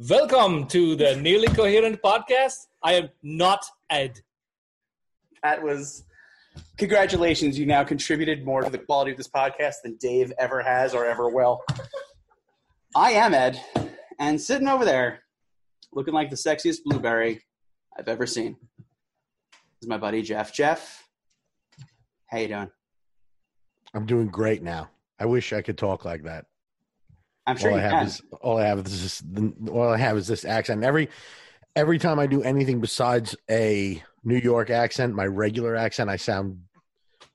Welcome to the Nearly Coherent podcast. I am not Ed. That was congratulations. You now contributed more to the quality of this podcast than Dave ever has or ever will. I am Ed, and sitting over there, looking like the sexiest blueberry I've ever seen, is my buddy Jeff. Jeff, how you doing? I'm doing great now. I wish I could talk like that. I'm sure all you I have can. is all I have is this. All I have is this accent. Every every time I do anything besides a New York accent, my regular accent, I sound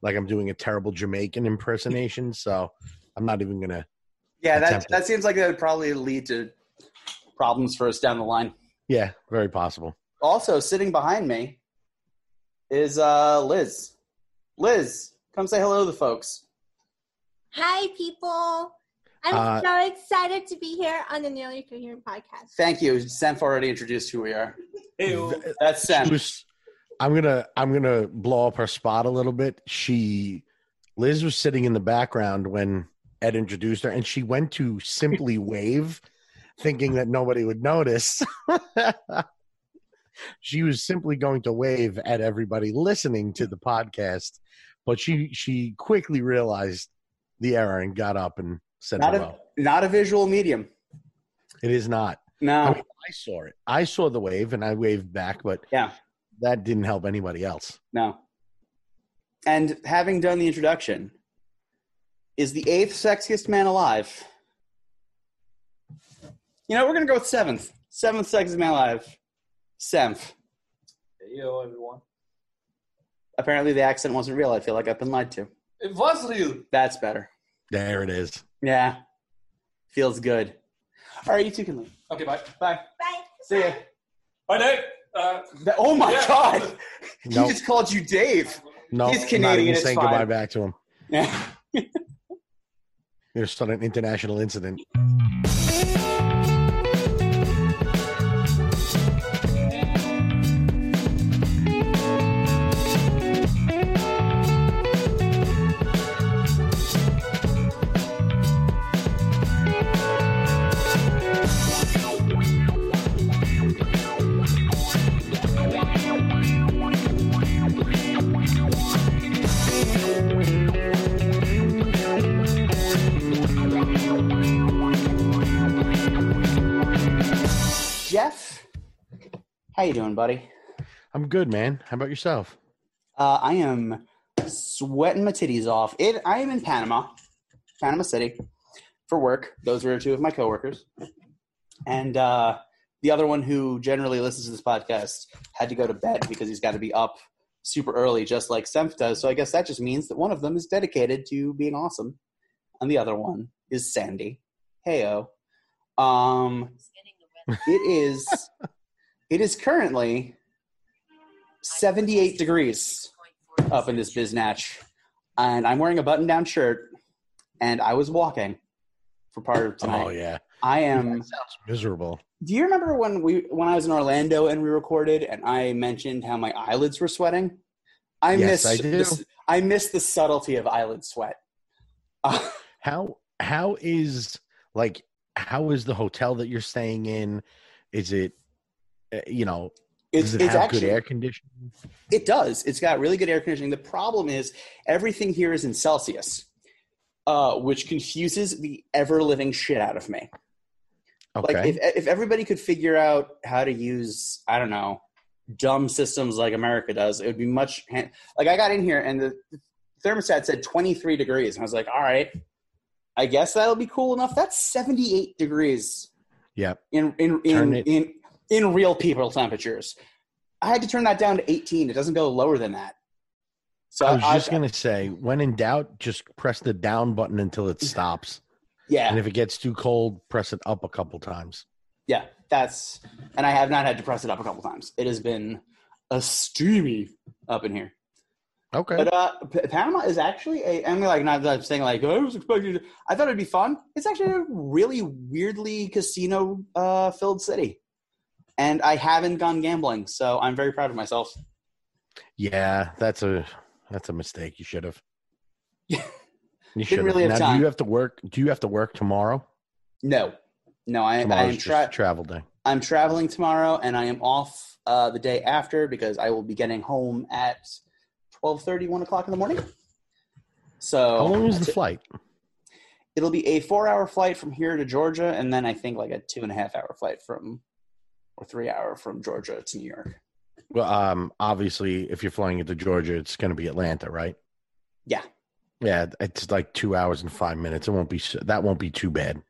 like I'm doing a terrible Jamaican impersonation. So I'm not even gonna. yeah, that attempt it. that seems like that would probably lead to problems for us down the line. Yeah, very possible. Also, sitting behind me is uh, Liz. Liz, come say hello to the folks. Hi, people. I'm Uh, so excited to be here on the Nearly Coherent podcast. Thank you. Senf already introduced who we are. Hey, That's She Senf. was- I'm gonna I'm gonna blow up her spot a little bit. She Liz was sitting in the background when Ed introduced her, and she went to simply wave, thinking that nobody would notice. she was simply going to wave at everybody listening to the podcast, but she she quickly realized the error and got up and said Not hello. a, not a visual medium. it is not. No. I mean, I saw it. I saw the wave and I waved back, but Yeah. that didn't help anybody else. No. And having done the introduction, is the eighth sexiest man alive? You know, we're going to go with seventh. Seventh sexiest man alive. Senf. yo, everyone. Apparently the accent wasn't real. I feel like I've been lied to. It was real. That's better. There it is. Yeah. Feels good. All right, you two can leave. Okay, bye. Bye. Bye. See ya. Bye, Dave. Uh, Th- Oh my Yeah. God. He just called you Dave. no, he's Canadian, Not even saying fine. goodbye back to him. Yeah. There's still an international incident. How you doing, buddy? I'm good, man. How about yourself? Uh, I am sweating my titties off. It. I am in Panama, Panama City, for work. Those are two of my coworkers, and uh, the other one who generally listens to this podcast had to go to bed because he's got to be up super early, just like Senf does. So I guess that just means that one of them is dedicated to being awesome, and the other one is Sandy. Heyo. Um, it is. It is currently 78 degrees up in this biznatch. And I'm wearing a button down shirt and I was walking for part of tonight. Oh yeah, I am sounds miserable. Do you remember when we when I was in Orlando and we recorded and I mentioned how my eyelids were sweating? I Yes, miss I do. this- I miss the subtlety of eyelid sweat. Uh, How how is like how is the hotel that you're staying in? Is it you know it's does it it's have actually good air conditioning? It does. It's got really good air conditioning. The problem is everything here is in Celsius, uh, which confuses the ever living shit out of me. Okay, Like if if everybody could figure out how to use I don't know dumb systems like America does, it would be much. hand- Like I got in here and the thermostat said 23 degrees, and I was like, all right, I guess that'll be cool enough. That's 78 degrees yep. in in in, in in real people temperatures. I had to turn that down to 18. It doesn't go lower than that. So I was I- just gonna say, when in doubt, just press the down button until it stops, yeah, and if it gets too cold, press it up a couple times. yeah, that's and I have not had to press it up a couple times. It has been a steamy up in here. Okay, But uh, P- Panama is actually a. I mean, like not that I'm saying like oh, I was expecting. To, I thought it'd be fun. It's actually a really weirdly casino uh, filled city, and I haven't gone gambling, so I'm very proud of myself. yeah, that's a that's a mistake. You should have. You should really have now, time. Do you have to work? Do you have to work tomorrow? No, no, I, I am tra- travel day. I'm traveling tomorrow, and I am off uh, the day after because I will be getting home at 12:30, 1 o'clock in the morning. So How long is the it. flight? It'll be a four-hour flight from here to Georgia, and then I think like a two and a half hour flight from, or three hour from Georgia to New York. Well, um, obviously, if you're flying into Georgia, it's going to be Atlanta, right? Yeah. Yeah, it's like two hours and five minutes. It won't be that won't be too bad.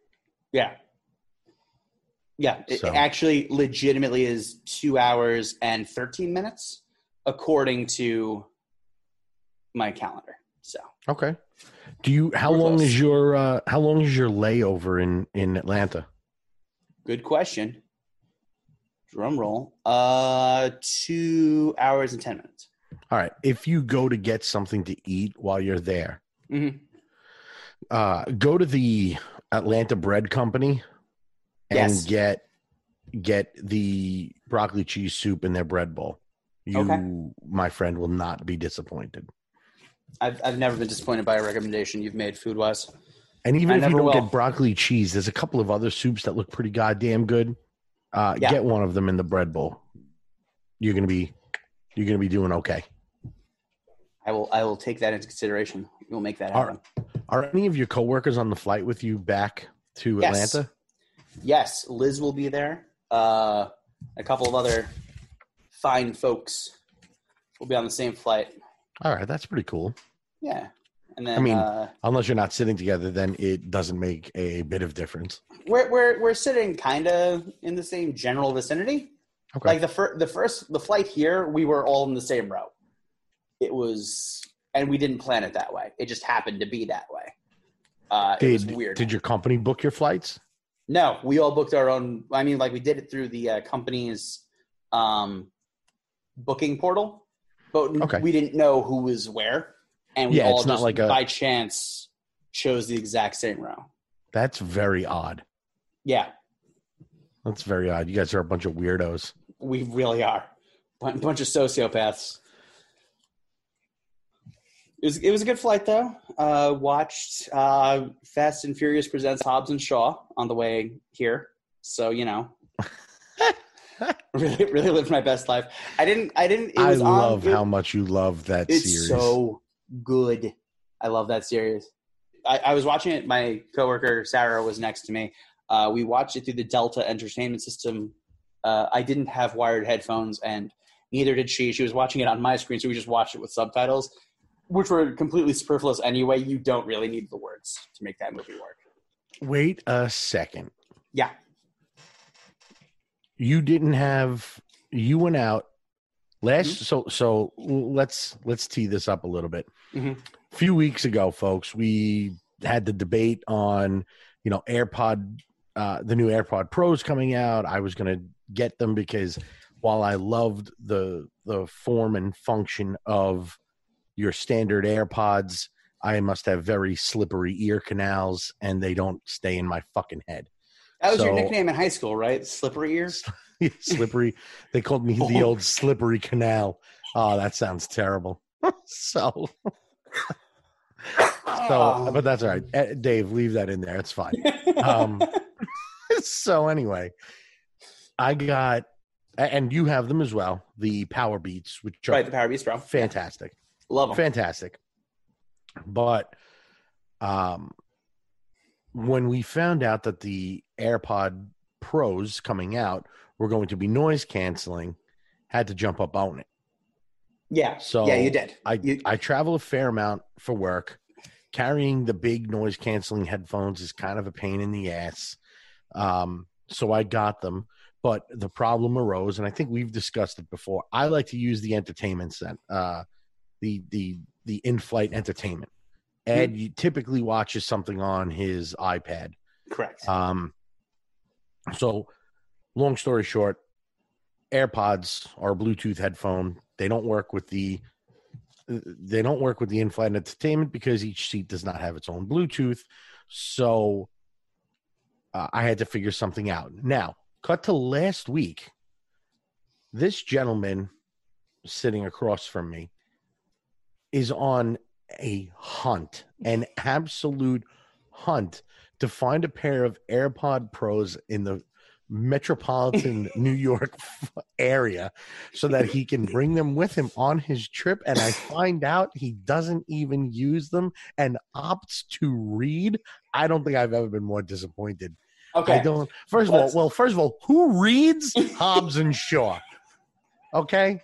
Yeah. Yeah. It So- actually legitimately is two hours and 13 minutes according to my calendar. So Okay. Do you? How We're long close. is your? uh How long is your layover in in Atlanta? good question. Drum roll. Uh, two hours and 10 minutes. All right. If you go to get something to eat while you're there, Mhm. uh, go to the Atlanta Bread Company and Yes. get get the broccoli cheese soup in their bread bowl. You, Okay. my friend, will not be disappointed. I've, I've never been disappointed by a recommendation you've made food wise. And even I if you don't will. get broccoli cheese, there's a couple of other soups that look pretty goddamn good. Uh, Yeah. Get one of them in the bread bowl. You're gonna be you're gonna be doing okay. I will, I will take that into consideration. We'll make that happen. Are any of your coworkers on the flight with you back to Yes. Atlanta? Yes, Liz will be there. Uh, a couple of other fine folks will be on the same flight. All right, that's pretty cool. Yeah, and then I mean- uh, Unless you're not sitting together, then it doesn't make a bit of difference. we're we're we're sitting kind of in the same general vicinity. Okay. Like the first the first the flight here, we were all in the same row. It was, and we didn't plan it that way. It just happened to be that way. Uh, it was did weird. did your company book your flights? No, we all booked our own. I mean, like we did it through the uh, company's um, booking portal, but Okay. we didn't know who was where, and we Yeah, all it's not just like a- by chance chose the exact same row. That's very odd. Yeah, That's very odd. You guys are a bunch of weirdos. we really are a bunch of sociopaths. It was it was a good flight though. Uh, watched uh, Fast and Furious presents Hobbs and Shaw on the way here, so you know. really, really lived my best life. I didn't. I didn't. It I on- love it- how much you love that It's series. so good. I love that series. I, I was watching it. My coworker Sarah was next to me. Uh, we watched it through the Delta Entertainment System. Uh, I didn't have wired headphones, and neither did she. She was watching it on my screen, so we just watched it with subtitles, which were completely superfluous anyway. You don't really need the words to make that movie work. Wait a second. Yeah. You didn't have you went out last Mm-hmm. so so let's let's tee this up a little bit. Mhm. A few weeks ago, folks, we had the debate on, you know, AirPod uh the new AirPod Pros coming out. I was going to get them because while I loved the the form and function of your standard AirPods, I must have very slippery ear canals and they don't stay in my fucking head. That was your nickname in high school, right? Slippery ears. slippery. They called me the old slippery canal. Oh, that sounds terrible. so, so, but that's all right. Eh, Dave, leave that in there. It's fine. Um, so anyway, I got, and you have them as well. The Power Beats, which are right, the Power Beats Pro. fantastic, Love them. fantastic. But, um, when we found out that the AirPod Pros coming out were going to be noise canceling, had to jump up on it. Yeah. So yeah, you did. I You- I travel a fair amount for work. Carrying the big noise canceling headphones is kind of a pain in the ass. Um, so I got them, but the problem arose, and I think we've discussed it before. I like to use the entertainment set, uh, the the the in-flight entertainment. Ed you typically watches something on his iPad. Correct. Um, so, long story short, AirPods are Bluetooth headphone. They don't work with the they don't work with the in-flight entertainment because each seat does not have its own Bluetooth. So, uh, I had to figure something out. Now, cut to last week. This gentleman sitting across from me is on a hunt, an absolute hunt to find a pair of AirPod Pros in the metropolitan New York area so that he can bring them with him on his trip. And I find out he doesn't even use them and opts to read. I don't think I've ever been more disappointed. Okay. I don't. First of all, well, first of all, who reads Hobbs and Shaw? Okay,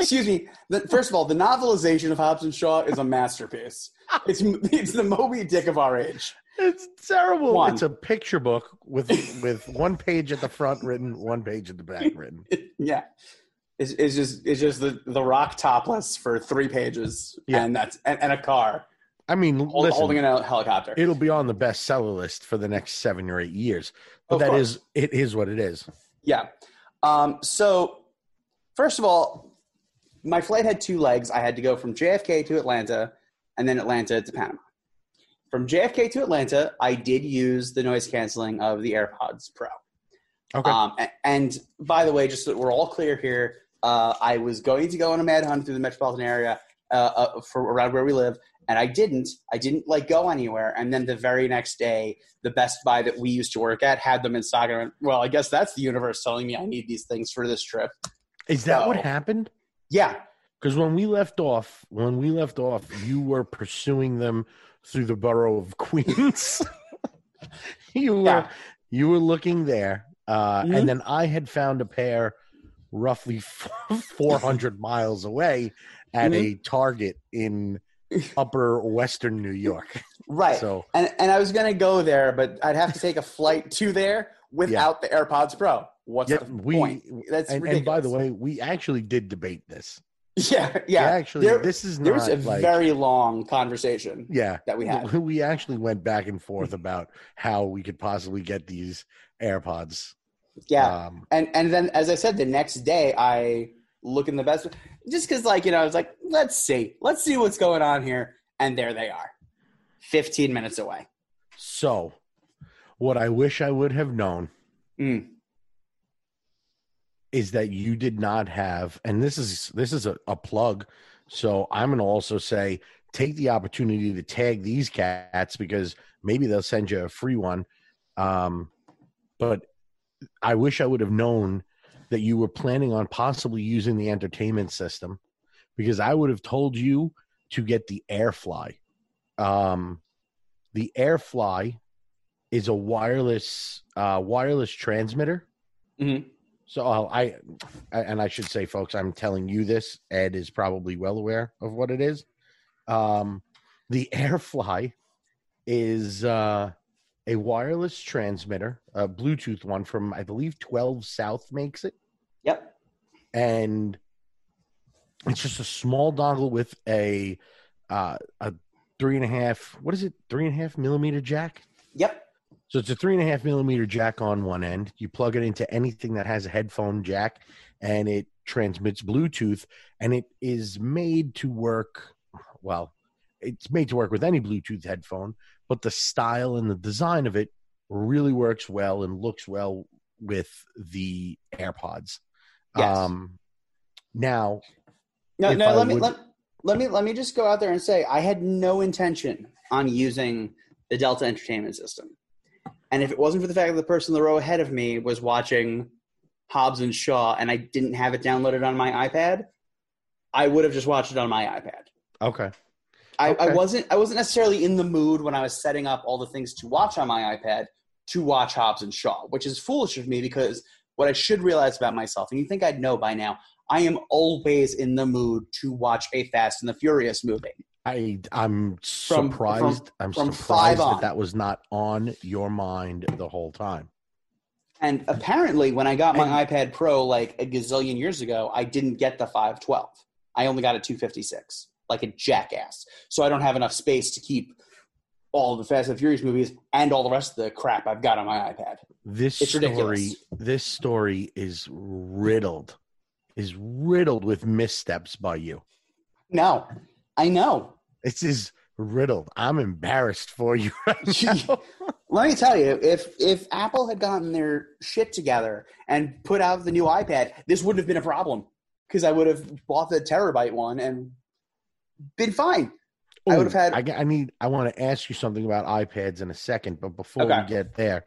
Excuse me. The, first of all, the novelization of Hobbs and Shaw is a masterpiece. It's it's the Moby Dick of our age. It's terrible. One. It's a picture book with with one page at the front written, one page at the back written. yeah. It's, it's just it's just the, the rock topless for three pages Yeah. and that's and, and a car I mean, hold, listen, holding a helicopter. it'll be on the bestseller list for the next seven or eight years. But Of that course. is, it is what it is. Yeah. Um, so, first of all, my flight had two legs. I had to go from JFK to Atlanta and then Atlanta to Panama. From JFK to Atlanta, I did use the noise canceling of the AirPods Pro. Okay. Um, and by the way, just so that we're all clear here, uh, I was going to go on a mad hunt through the metropolitan area uh, uh, for around where we live, and I didn't. I didn't like go anywhere. And then the very next day, the Best Buy that we used to work at had them in stock. And I went, well, I guess that's the universe telling me I need these things for this trip. is that what happened? Yeah, Because when we left off, when we left off, you were pursuing them through the borough of Queens. you were Yeah. you were looking there, uh, Mhm. and then I had found a pair roughly four hundred miles away at a Target in Upper Western New York. right. So and and I was gonna go there, but I'd have to take a flight to there without the AirPods Pro. What's yeah, the we point? That's and, ridiculous. and by the way, we actually did debate this. yeah, Yeah, yeah. actually, there, this is there was a like very long conversation yeah that we had. we actually went back and forth about how we could possibly get these AirPods. Yeah, Um, and and then as I said, the next day I look in the best just because like you know I was like, let's see, let's see what's going on here, and there they are, fifteen minutes away. so, what I wish I would have known Mm. Is that you did not have, and this is this is a, a plug. So I'm going to also say take the opportunity to tag these cats because maybe they'll send you a free one. Um, but I wish I would have known that you were planning on possibly using the entertainment system because I would have told you to get the Airfly. Um, the Airfly is a wireless uh, wireless transmitter. Mhm. So I, I- and I should say, folks, I'm telling you this. Ed is probably well aware of what it is. Um, the Airfly is uh, a wireless transmitter, a Bluetooth one from I believe 12 South makes it, Yep. and it's just a small dongle with a uh, a three and a half. What is it? Three and a half millimeter jack. Yep. So it's a three and a half millimeter jack on one end. You plug it into anything that has a headphone jack, and it transmits Bluetooth. And it is made to work. Well, it's made to work with any Bluetooth headphone, but the style and the design of it really works well and looks well with the AirPods. Yes. Um, now, No, no. I Let me would- let, let me let me just go out there and say I had no intention on using the Delta Entertainment System, and if it wasn't for the fact that the person in the row ahead of me was watching Hobbs and Shaw, and I didn't have it downloaded on my iPad, I would have just watched it on my iPad. okay, I, I wasn't I wasn't necessarily in the mood when I was setting up all the things to watch on my iPad to watch Hobbs and Shaw, which is foolish of me because what I should realize about myself, and you think I'd know by now, I am always in the mood to watch a Fast and the Furious movie. I I'm From- surprised. I'm from surprised that that was not on your mind the whole time. And apparently, when I got my iPad Pro like a gazillion years ago, I didn't get the 512. I only got a 256, like a jackass. So I don't have enough space to keep all the Fast and Furious movies and all the rest of the crap I've got on my iPad. This It's story, ridiculous. this story is riddled, is riddled with missteps by you. No, I know. This is riddled. I'm embarrassed for you right. Let me tell you, if if Apple had gotten their shit together and put out the new iPad, this wouldn't have been a problem because I would have bought the terabyte one and been fine. I would have had- I, I need. I want to ask you something about iPads in a second, but before Okay. we get there,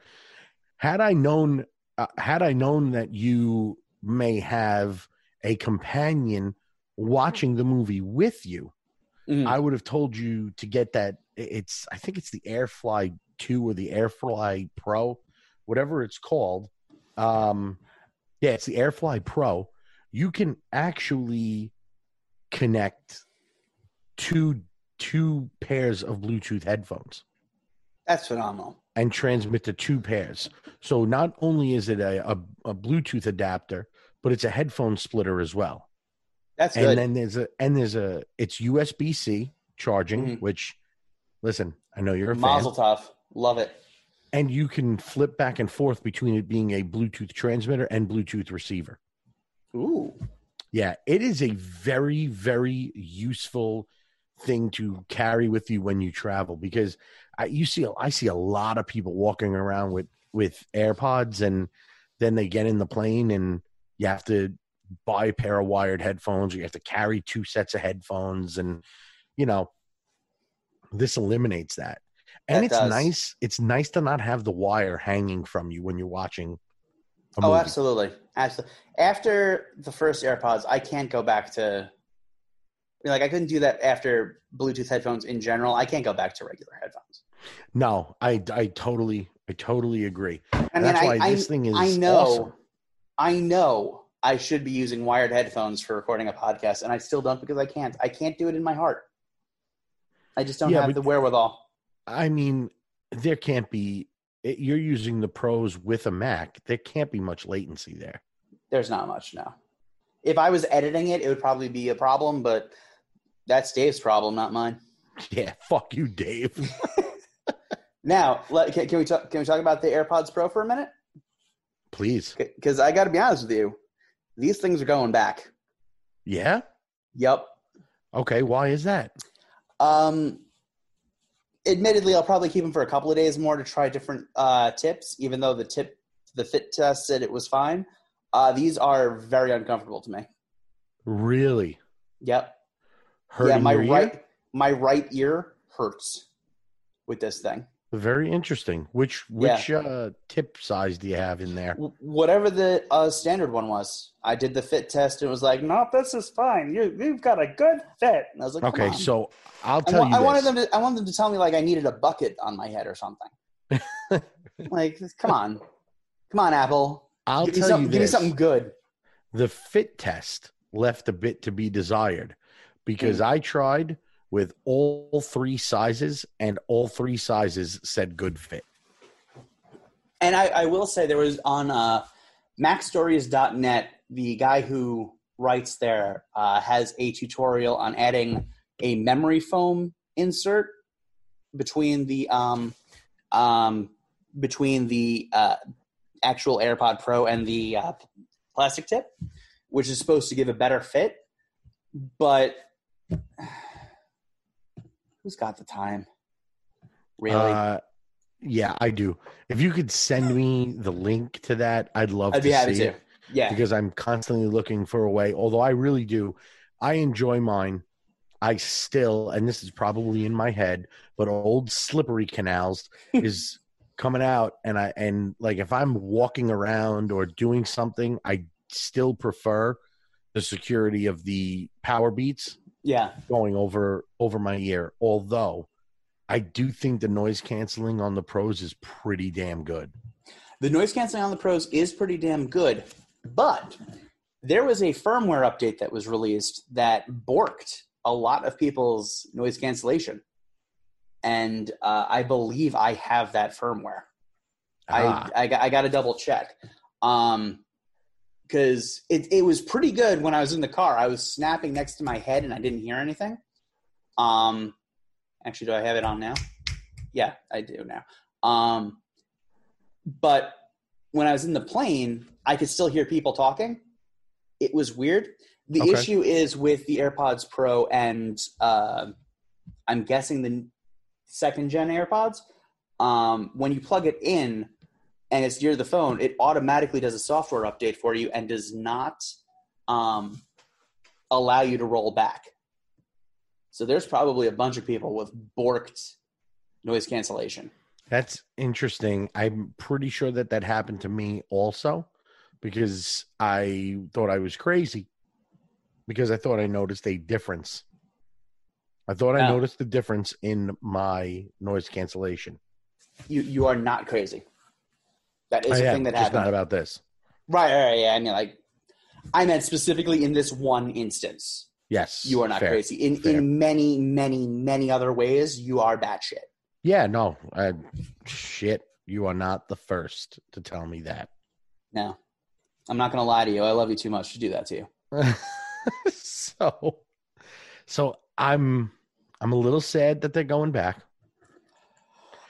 had I known uh, had I known that you may have a companion watching the movie with you, Mhm. I would have told you to get that. It's I think it's the AirFly Two or the AirFly Pro, whatever it's called. Um, yeah, it's the AirFly Pro. You can actually connect two two pairs of Bluetooth headphones That's phenomenal. and transmit to two pairs. So not only is it a, a, a Bluetooth adapter, but it's a headphone splitter as well. That's And good. then there's a and there's a it's USB C charging, Mhm. which listen, I know you're a fan, Mazel tov. Love it. and you can flip back and forth between it being a Bluetooth transmitter and Bluetooth receiver. Ooh. Yeah, it is a very, very useful thing to carry with you when you travel because I, you see, I see a lot of people walking around with with AirPods, and then they get in the plane, and you have to buy a pair of wired headphones, or you have to carry two sets of headphones, and you know, this eliminates that. And That it's does. nice. It's nice to not have the wire hanging from you when you're watching. Oh, movie. absolutely. Absolutely. After the first AirPods, I can't go back to like I couldn't do that after Bluetooth headphones in general. I can't go back to regular headphones. No, I I totally I totally agree. I mean, That's I, why I, this thing is I know, awesome. I know I should be using wired headphones for recording a podcast, and I still don't because I can't. I can't do it in my heart. I just don't Yeah, have the wherewithal. I mean, there can't be. You're using the pros with a Mac. There can't be much latency there. There's not much now. If I was editing it, it would probably be a problem, but that's Dave's problem, not mine. Yeah, fuck you, Dave. Now, let, can, can we talk? Can we talk about the AirPods Pro for a minute? Please. Because I got to be honest with you, these things are going back. Yeah. Yep. Okay. Why is that? Um, admittedly, I'll probably keep them for a couple of days more to try different uh, tips. Even though the tip, the fit test said it was fine. Uh, these are very uncomfortable to me. Really Yep. hurting yeah, my right, my right ear hurts with this thing. Very interesting. Which which uh, tip size do you have in there? Whatever the uh, standard one was, I did the fit test and it was like, "Nope, this is fine. You, you've got a good fit." And I was like, Okay, on." so I'll tell wa- you. I wanted them to. I wanted them to tell me like I needed a bucket on my head or something. like, come on, come on, Apple. I'll give tell you Give me something good. the fit test left a bit to be desired because Hmm. I tried with all three sizes and all three sizes said good fit. And I, I will say there was on uh, MacStories.net, the guy who writes there uh, has a tutorial on adding a memory foam insert between the um, um, between the uh, actual AirPod Pro and the uh, plastic tip, which is supposed to give a better fit. But who's got the time? Really? Uh, yeah, I do. If you could send me the link to that, I'd love I'd to be happy see to. it Yeah. because I'm constantly looking for a way. Although I really do, I enjoy mine. I still, and this is probably in my head, but old slippery canals is coming out, and I and like if I'm walking around or doing something, I still prefer the security of the power beats Yeah. going over over my ear. Although I do think the noise canceling on the pros is pretty damn good. The noise canceling on the pros is pretty damn good, but there was a firmware update that was released that borked a lot of people's noise cancellation. And uh, I believe I have that firmware. Ah, I, I, got- I got to double check. Um, because it, it was pretty good when I was in the car. I was snapping next to my head and I didn't hear anything. Um, actually, do I have it on now? Yeah, I do now. Um, but when I was in the plane, I could still hear people talking. It was weird. The Okay. issue is with the AirPods Pro and uh, I'm guessing the second gen AirPods. Um, when you plug it in and it's near the phone, it automatically does a software update for you and does not um, allow you to roll back. So there's probably a bunch of people with borked noise cancellation. That's interesting. I'm pretty sure that that happened to me also because I thought I was crazy because I thought I noticed a difference. I thought I Oh. noticed the difference in my noise cancellation. You you are not crazy. That is I a am, thing that just happened. not about this. right, right, yeah. I mean, like, I meant specifically in this one instance. Yes, You are not fair. crazy. In Fair. in many, many, many other ways, you are batshit. Yeah, no, I, shit. You are not the first to tell me that. No, I'm not gonna lie to you. I love you too much to do that to you. so, so I'm I'm a little sad that they're going back.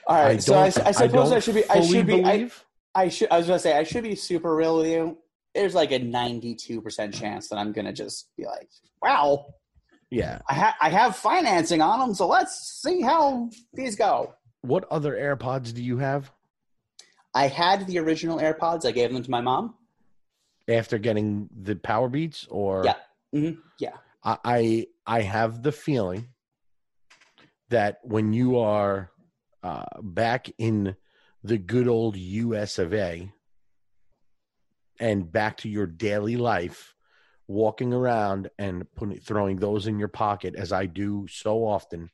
All right, so I, I suppose I, don't should be. I should be. I, believe- I should. I was gonna say I should be super real with you. There's like a 92 percent chance that I'm gonna just be like, "Wow, yeah. I, ha- I have financing on them, so let's see how these go." What other AirPods do you have I had the original AirPods. I gave them to my mom. after getting the Power Beats? Or Yeah. Mhm, yeah. I, I I have the feeling that when you are uh, back in the good old U.S. of A. and back to your daily life, walking around and putting throwing those in your pocket, as I do so often,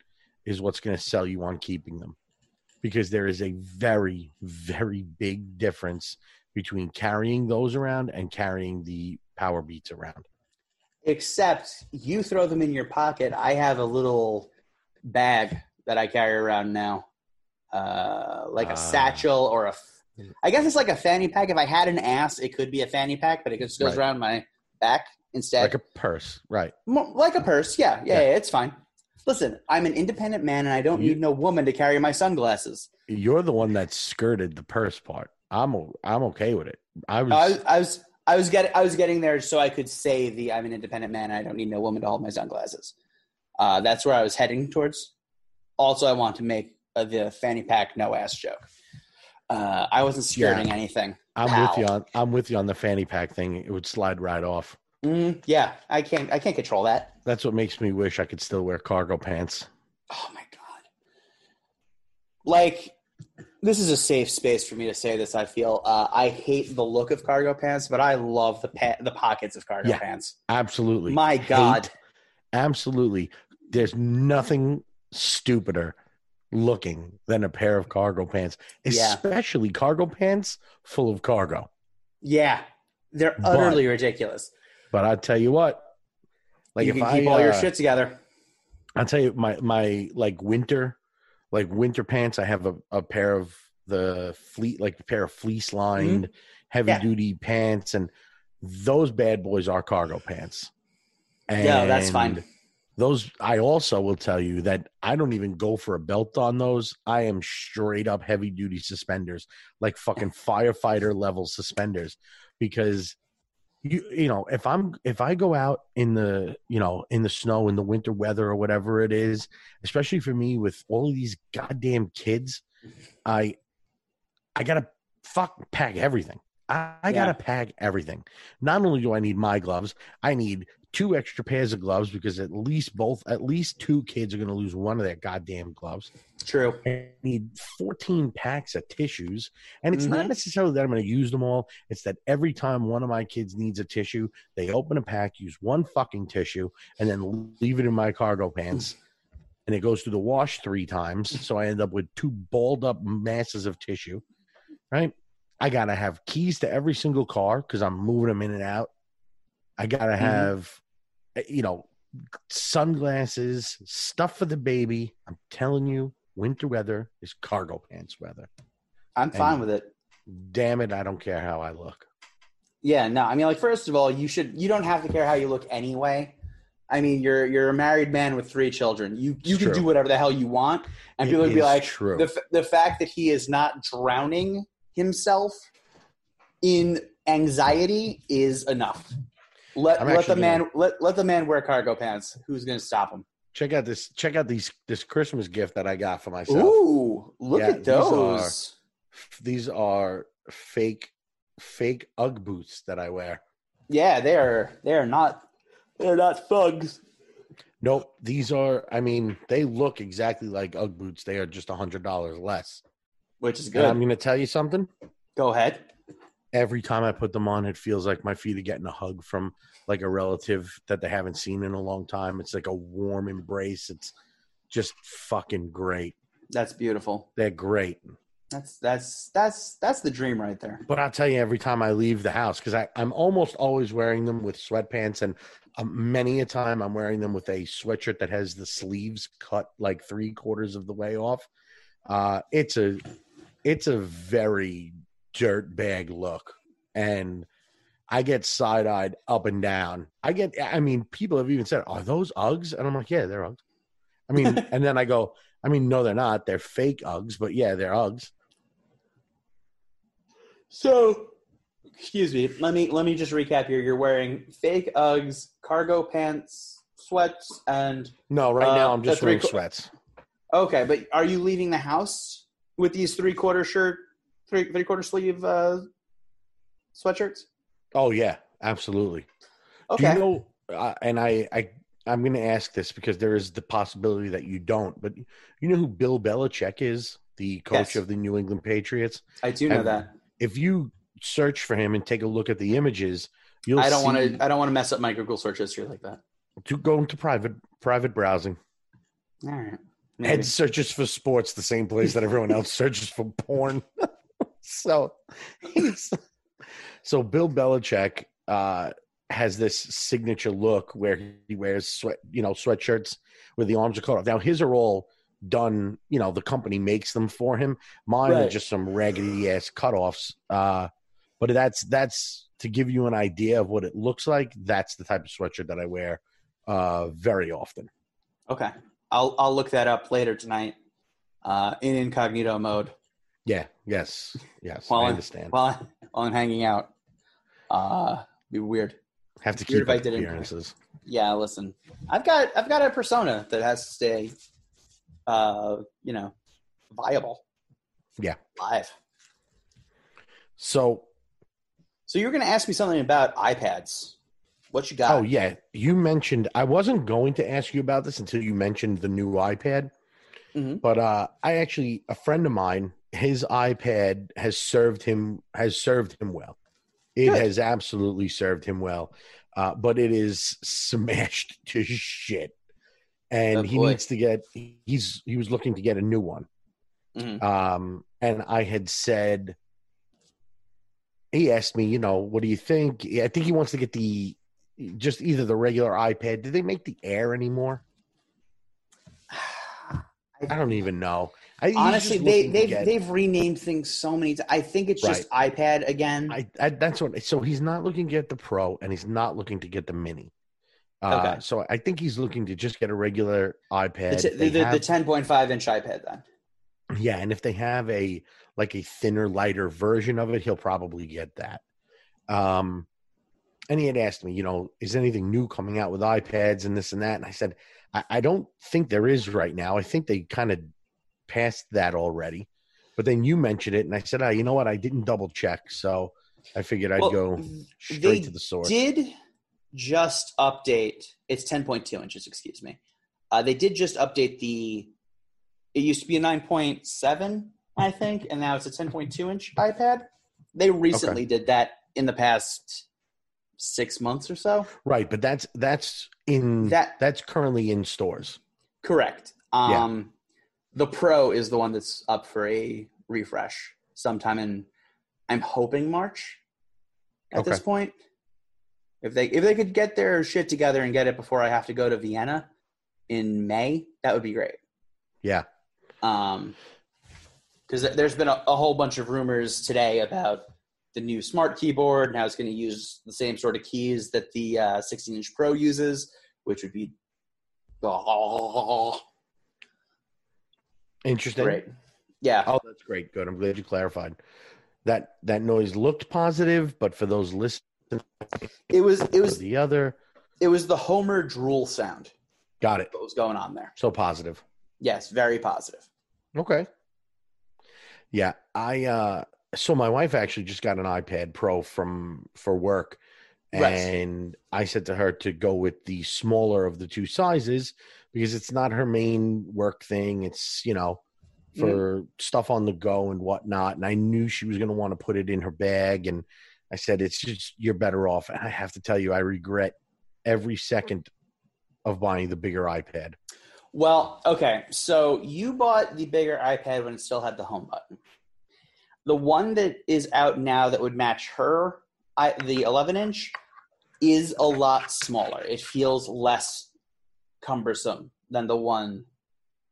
is what's going to sell you on keeping them, because there is a very very big difference between carrying those around and carrying the Power Beats around. Except you throw them in your pocket. I have a little bag that I carry around now, uh, like a Ah. satchel or a. I guess it's like a fanny pack. If I had an ass, it could be a fanny pack, but it just goes Right. around my back instead. like a purse, right? Like a purse. Yeah, yeah, Yeah. yeah, it's fine. Listen, I'm an independent man, and I don't You- need no woman to carry my sunglasses. You're the one that skirted the purse part. I'm I'm okay with it. I was, I was, I was, I was getting, I was getting there so I could say the I'm an independent man. And I don't need no woman to hold my sunglasses. Uh, that's where I was heading towards. Also, I want to make uh, the fanny pack no ass joke. Uh, I wasn't skirting anything. I'm with you on I'm with you on the fanny pack thing. It would slide right off. Mm, yeah, I can't, I can't control that. That's what makes me wish I could still wear cargo pants. Oh my god! Like, this is a safe space for me to say this. I feel uh, I hate the look of cargo pants, but I love the pa- the pockets of cargo Yeah. pants. Absolutely. My God! Hate- absolutely. There's nothing stupider looking than a pair of cargo pants, Yeah. especially cargo pants full of cargo. Yeah, they're But- utterly ridiculous. But I tell you what, like you if can I keep all your uh, shit together. I'll tell you my my like winter, like winter pants. I have a, a pair of the fleet, like a pair of fleece lined heavy Mm-hmm. Yeah. duty pants, and those bad boys are cargo pants. Yeah, that's fine. Those I also will tell you that I don't even go for a belt on those. I am straight up heavy duty suspenders, like fucking firefighter level suspenders, because you you know if i'm if i go out in the you know in the snow in the winter weather or whatever it is especially for me with all of these goddamn kids i i gotta fuck pack everything i, I Yeah. gotta pack everything not only do i need my gloves i need two extra pairs of gloves because at least both at least two kids are gonna lose one of their goddamn gloves True. I need 14 packs of tissues. And it's not Mhm. necessarily that I'm going to use them all. It's that every time one of my kids needs a tissue, they open a pack, use one fucking tissue, and then leave it in my cargo pants. And it goes through the wash three times. So I end up with two balled up masses of tissue. Right? I got to have keys to every single car because I'm moving them in and out. I got to Mhm. have, eh, you know, sunglasses, stuff for the baby. I'm telling you, winter weather is cargo pants weather. I'm fine with it. Damn it, I don't care how I look. Yeah, no. I mean, like, first of all, you should. You don't have to care how you look anyway. I mean, you're you're a married man with three children. You you It's can true. do whatever the hell you want, and It people would be like, true. the the fact that he is not drowning himself in anxiety is enough. Let let the man let let the man wear cargo pants. Who's going to stop him? check out this check out these this Christmas gift that I got for myself. Ooh, look Yeah, at these are- those. These are fake fake Ugg boots that I wear. Yeah, they are they are not they're not thugs. Nope, these are I mean, they look exactly like Ugg boots. They are just a hundred dollars less. which is And good. I'm going to tell you something. Go ahead. Every time I put them on, it feels like my feet are getting a hug from like a relative that they haven't seen in a long time. It's like a warm embrace. It's just fucking great. That's beautiful. They're great. That's that's that's that's the dream right there. But I'll tell you, every time I leave the house, because I'm almost always wearing them with sweatpants, and um, many a time I'm wearing them with a sweatshirt that has the sleeves cut like three quarters of the way off. Uh, it's a it's a very dirt bag look, and I get side eyed up and down. I get, I mean, people have even said, "Are those Uggs?" And I'm like, "Yeah, they're Uggs." I mean, and then I go, "I mean, no, they're not. They're fake Uggs, but yeah, they're Uggs." So, excuse me. Let me let me just recap here. You're wearing fake Uggs, cargo pants, sweats, and No, right Uh, now I'm just wearing qu- sweats. okay. But are you leaving the house with these three quarter shirt, three three quarter sleeve uh, sweatshirts? Oh yeah, absolutely. Okay. Do you know? Uh, and I, I, I'm going to ask this because there is the possibility that you don't. But you know who Bill Belichick is, the coach Yes. of the New England Patriots. I do know have- that. If you search for him and take a look at the images, you'll. I don't want to. I don't want to mess up my Google search history like that. to go into private private browsing. All right. Ed searches for sports the same place that everyone else searches for porn. so, he's, so Bill Belichick uh, has this signature look where he wears sweat, you know, sweatshirts where the arms are cut off. Now his are all done. You know, the company makes them for him. Mine are just some raggedy ass cutoffs. Uh, but that's that's to give you an idea of what it looks like. That's the type of sweatshirt that I wear uh, very often. Okay. I'll I'll look that up later tonight, uh, in incognito mode Yeah. Yes. Yes. Well, I understand. while I, while I'm hanging out. Uh, be weird. Have to keep up appearances. Yeah, listen. I've got I've got a persona that has to stay, uh, you know, viable. Yeah. Live. So, So you're going to ask me something about iPads. What you got? oh yeah, you mentioned I wasn't going to ask you about this until you mentioned the new iPad. Mhm. But uh, I actually, a friend of mine, his iPad has served him has served him well. It Good. has absolutely served him well, uh, but it is smashed to shit, and Oh, he needs to get. He's he was looking to get a new one. Mhm. Um, and I had said, he asked me, you know, what do you think? I think he wants to get the just either the regular iPad. Did they make the Air anymore? I don't even know. I, Honestly, they they've get- they've renamed things so many times. I think it's just iPad again. I, I that's what. So he's not looking to get the Pro, and he's not looking to get the Mini. Uh, Okay. So I think he's looking to just get a regular iPad. the, they the, the, have- the 10.5 inch iPad then. Yeah, and if they have a like a thinner, lighter version of it, he'll probably get that. Um, and he had asked me, you know, is anything new coming out with iPads and this and that? And I said, I, I don't think there is right now. I think they kind of passed that already. But then you mentioned it, and I said, oh, you know what? I didn't double check, so I figured I'd Well, go straight to the source. Did just update. It's 10.2 inches. Excuse me. Uh, they did just update the. It used to be a 9.7, I think, and now it's a 10.2 inch iPad. They recently did that in the past six months or so. right, but that's that's in That- that's currently in stores. Correct. Yeah. Um, The Pro is the one that's up for a refresh sometime in, I'm hoping March. At this point, if they if they could get their shit together and get it before I have to go to Vienna in May, that would be great. Yeah. Um, because there's been a, a whole bunch of rumors today about the new smart keyboard and how it's going to use the same sort of keys that the uh, 16 inch Pro uses, which would be oh, Interesting. great. Yeah, Oh, that's great. Good. I'm glad you clarified. That that noise looked positive, but for those listening it was it was the other, it was the Homer drool sound got it. What was going on there. So positive. Yes, very positive. Okay. Yeah, I uh so my wife actually just got an iPad Pro from for work Right. and I said to her to go with the smaller of the two sizes because it's not her main work thing. It's, you know, mm-hmm. for stuff on the go and whatnot. And I knew she was going to want to put it in her bag. And I said, it's just, you're better off. And I have to tell you, I regret every second of buying the bigger iPad. Well, okay. So you bought the bigger iPad when it still had the home button. The one that is out now that would match her, I, the 11 inch, is a lot smaller. It feels less cumbersome than the one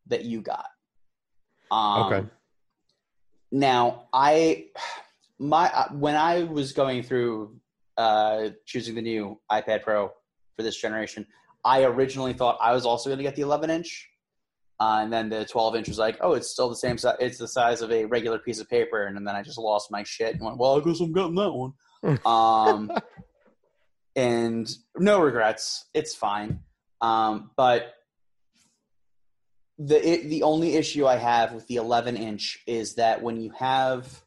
that you got. Um, Okay. Now, I my uh, when I was going through uh, choosing the new iPad Pro for this generation, I originally thought I was also going to get the 11 inch, uh, and then the 12 inch was like, oh, it's still the same size. It's the size of a regular piece of paper, and and then I just lost my shit and went, well, I guess I'm getting that one. um, and no regrets. It's fine. Um, but the it, the only issue I have with the 11 inch is that when you have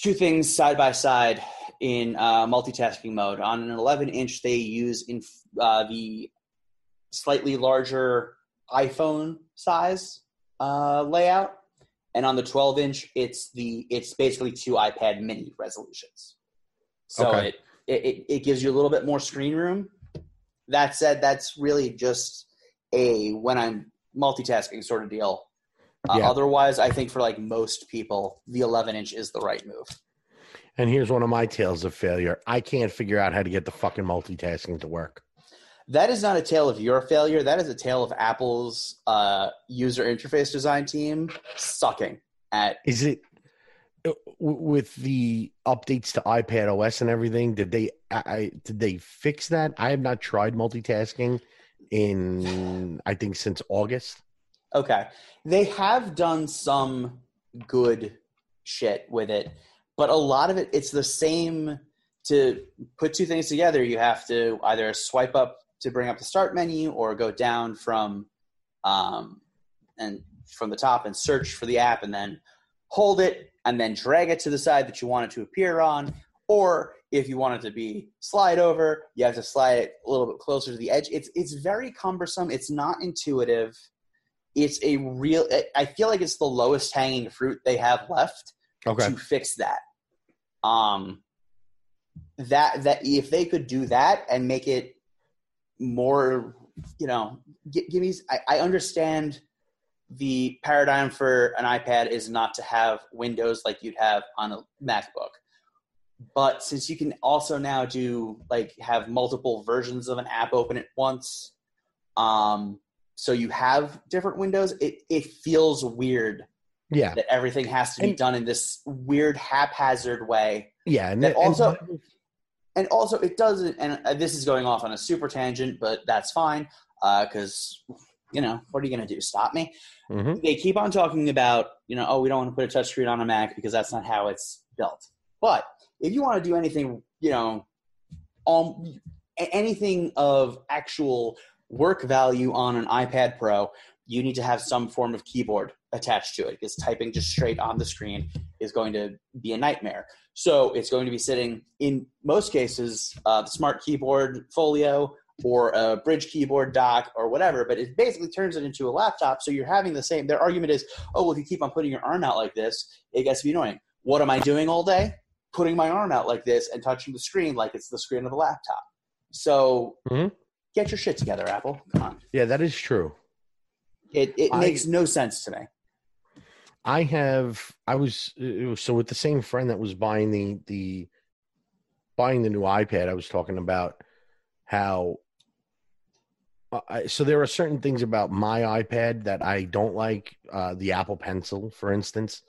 two things side by side in uh, multitasking mode on an 11 inch, they use in uh, the slightly larger iPhone size uh, layout, and on the 12 inch, it's the it's basically two iPad Mini resolutions. So Okay. it, it it gives you a little bit more screen room. That said, that's really just a when I'm multitasking sort of deal. Uh, Yeah. Otherwise, I think for like most people, the 11 inch is the right move. And here's one of my tales of failure. I can't figure out how to get the fucking multitasking to work. That is not a tale of your failure. That is a tale of Apple's uh, user interface design team sucking at. Is it uh, with the updates to iPad OS and everything? Did they I, I did they fix that? I have not tried multitasking in I think since August. Okay, they have done some good shit with it, but a lot of it it's the same. To put two things together, you have to either swipe up to bring up the start menu or go down from um, and from the top and search for the app and then hold it and then drag it to the side that you want it to appear on. Or if you want it to be slide over, you have to slide it a little bit closer to the edge. It's it's very cumbersome. It's not intuitive. It's a real. I feel like it's the lowest hanging fruit they have left Okay. to fix that. Um, that that if they could do that and make it more, you know, gi- give me. I, I understand the paradigm for an iPad is not to have windows like you'd have on a MacBook, but since you can also now do like have multiple versions of an app open at once, um, so you have different windows, it it feels weird Yeah. that everything has to be And- done in this weird haphazard way Yeah. And, And and- also- and also it doesn't and uh, this is going off on a super tangent but that's fine because you know what are you going to do? Stop me? Mhm. they keep on talking about you know oh we don't want to put a touchscreen on a mac because that's not how it's built. But if you want to do anything you know um, anything of actual work value on an ipad pro you need to have some form of keyboard attached to it because typing just straight on the screen is going to be a nightmare so it's going to be sitting in most cases, uh, the smart keyboard folio or a Brydge keyboard dock or whatever, but it basically turns it into a laptop. So you're having the same, their argument is, oh, well, if you keep on putting your arm out like this, it gets to be annoying. What am I doing all day? Putting my arm out like this and touching the screen like it's the screen of a laptop. So Mhm. get your shit together, Apple. Come on. yeah, that is true. It, it I- makes no sense to me. I have I was was- so with the same friend that was buying the the buying the new iPad I was talking about how uh, I, so there are certain things about my iPad that I don't like uh, the Apple Pencil for instance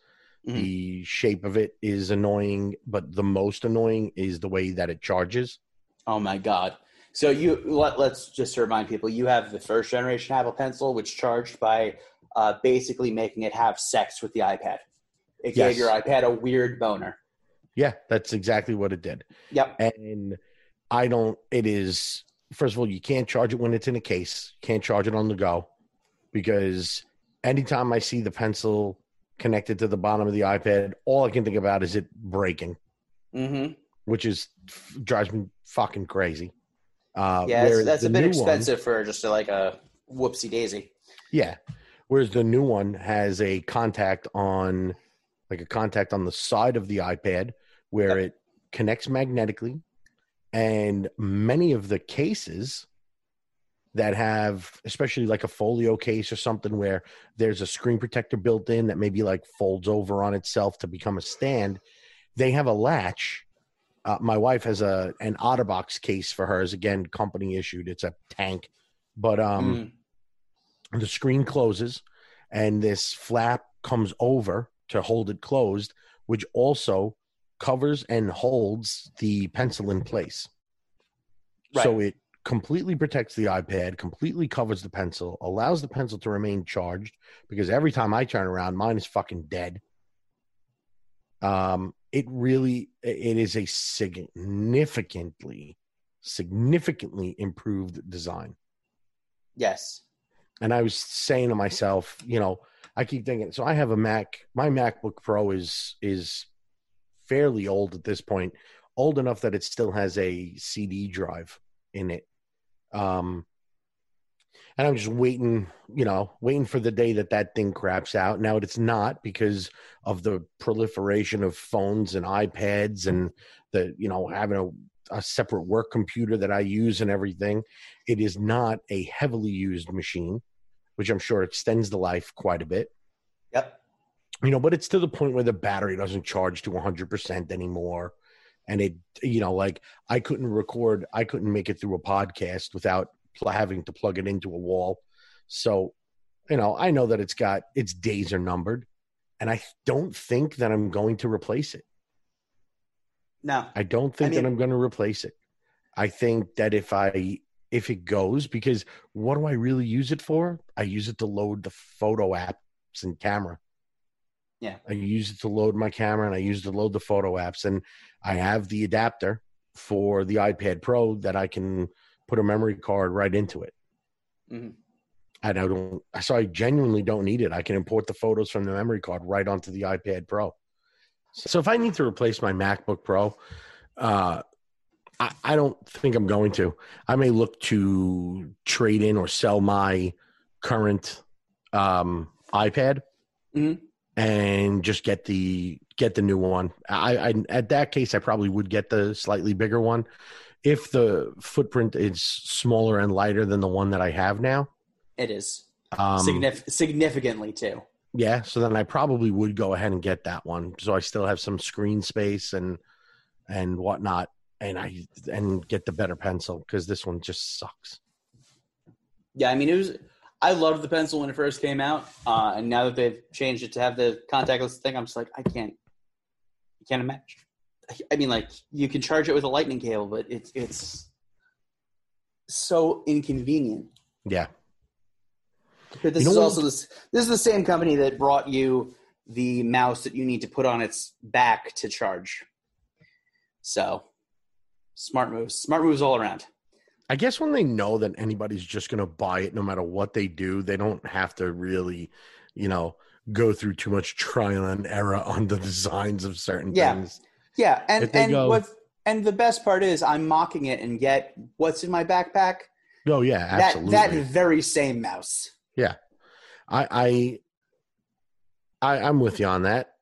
Mhm. the shape of it is annoying but the most annoying is the way that it charges Oh my god. So you let, let's just remind people you have the first generation Apple Pencil, which charged by uh, basically making it have sex with the iPad. It Yes. gave your iPad a weird boner. yeah that's exactly what it did Yep. and I don't. It is first of all, you can't charge it when it's in a case. Can't charge it on the go because anytime I see the pencil connected to the bottom of the iPad, all I can think about is it breaking, hmm which is drives me fucking crazy. Uh, Yeah, that's a bit new one- expensive for just a, like a whoopsie daisy. yeah. Whereas the new one has a contact on, like a contact on the side of the iPad where it connects magnetically. And many of the cases that have, especially like a folio case or something where there's a screen protector built in that maybe like folds over on itself to become a stand, they have a latch. Uh, my wife has a an OtterBox case for hers. Again, company issued. It's a tank, but um, Mm. The screen closes and this flap comes over to hold it closed which also covers and holds the pencil in place. So it completely protects the ipad completely covers the pencil allows the pencil to remain charged because every time i turn around mine is fucking dead. Um it really it is a significantly significantly improved design. Yes. And I was saying to myself, you know, I keep thinking. So I have a Mac. My MacBook Pro is is fairly old at this point, old enough that it still has a CD drive in it. Um, and I'm just waiting, you know, waiting for the day that that thing craps out. Now it's not because of the proliferation of phones and iPads and the, you know, having a a separate work computer that I use and everything. It is not a heavily used machine, which I'm sure extends the life quite a bit. Yep. You know, but it's to the point where the battery doesn't charge to 100% anymore. And it, you know, like I couldn't record, I couldn't make it through a podcast without pl- having to plug it into a wall. So, you know, I know that it's got its days are numbered, and I don't think that I'm going to replace it. No. I don't think mean- that I'm going to replace it. I think that if I if it goes because what do I really use it for? I use it to load the photo apps and camera. Yeah. I use it to load my camera and I use it to load the photo apps and I have the adapter for the iPad Pro that I can put a memory card right into it. Mhm. And I don't so I genuinely don't need it. I can import the photos from the memory card right onto the iPad Pro. So if I need to replace my MacBook Pro, uh, I, I don't think I'm going to. I may look to trade in or sell my current um, iPad Mhm. and just get the get the new one. I, I at that case, I probably would get the slightly bigger one. If the footprint is smaller and lighter than the one that I have now, It is um, Signif- significantly too. Yeah, so then I probably would go ahead and get that one. So I still have some screen space and and whatnot, and I and get the better pencil because this one just sucks. Yeah, I mean, it was. I loved the pencil when it first came out, uh, and now that they've changed it to have the contactless thing, I'm just like, I can't, I can't imagine. I mean, like you can charge it with a lightning cable, but it's it's so inconvenient. Yeah, But this You know is also this. This is the same company that brought you the mouse that you need to put on its back to charge. So, smart moves, smart moves all around. I guess when they know that anybody's just going to buy it, no matter what they do, they don't have to really, you know, go through too much trial and error on the designs of certain Yeah. things. Yeah, and and go- what and the best part is I'm mocking it and get what's in my backpack. Oh yeah, absolutely. That that very same mouse. I, I, I, I'm with you on that.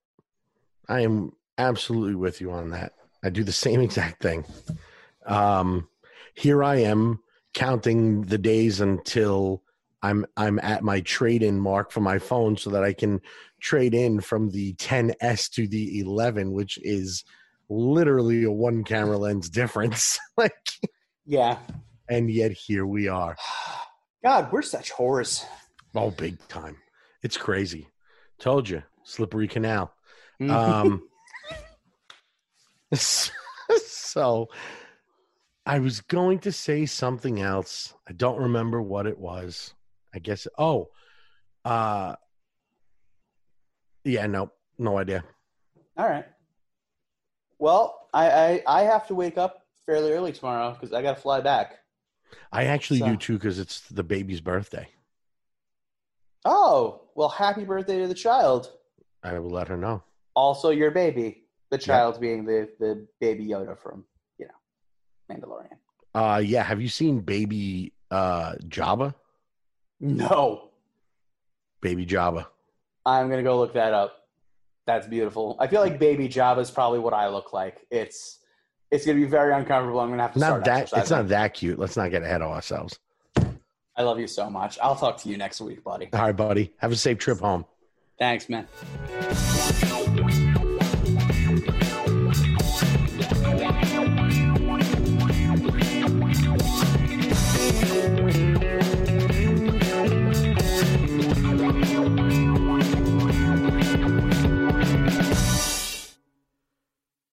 I am absolutely with you on that. I do the same exact thing. Um, here I am counting the days until I'm I'm at my trade-in mark for my phone, so that I can trade in from the 10s to the 11, which is literally a one camera lens difference. like, Yeah. and yet here we are. God, we're such whores. Oh, big time. It's crazy. Told you, slippery canal. Mhm. Um, so I was going to say something else. I don't remember what it was. I guess. Oh, uh, yeah, no, no idea. All right. Well, I, I I have to wake up fairly early tomorrow because I got to fly back. I actually So- do too because it's the baby's birthday. Oh, well, happy birthday to the child. I will let her know. Also, your baby, the child yeah. being the, the baby Yoda from, you know, Mandalorian. Uh, yeah. Have you seen Baby uh, Jabba? No. Baby Jabba. I'm going to go look that up. That's beautiful. I feel like Baby Jabba is probably what I look like. It's it's going to be very uncomfortable. I'm going to have to not that. It's not that cute. Let's not get ahead of ourselves. I love you so much. I'll talk to you next week, buddy. All right, buddy. Have a safe trip home. Thanks, man.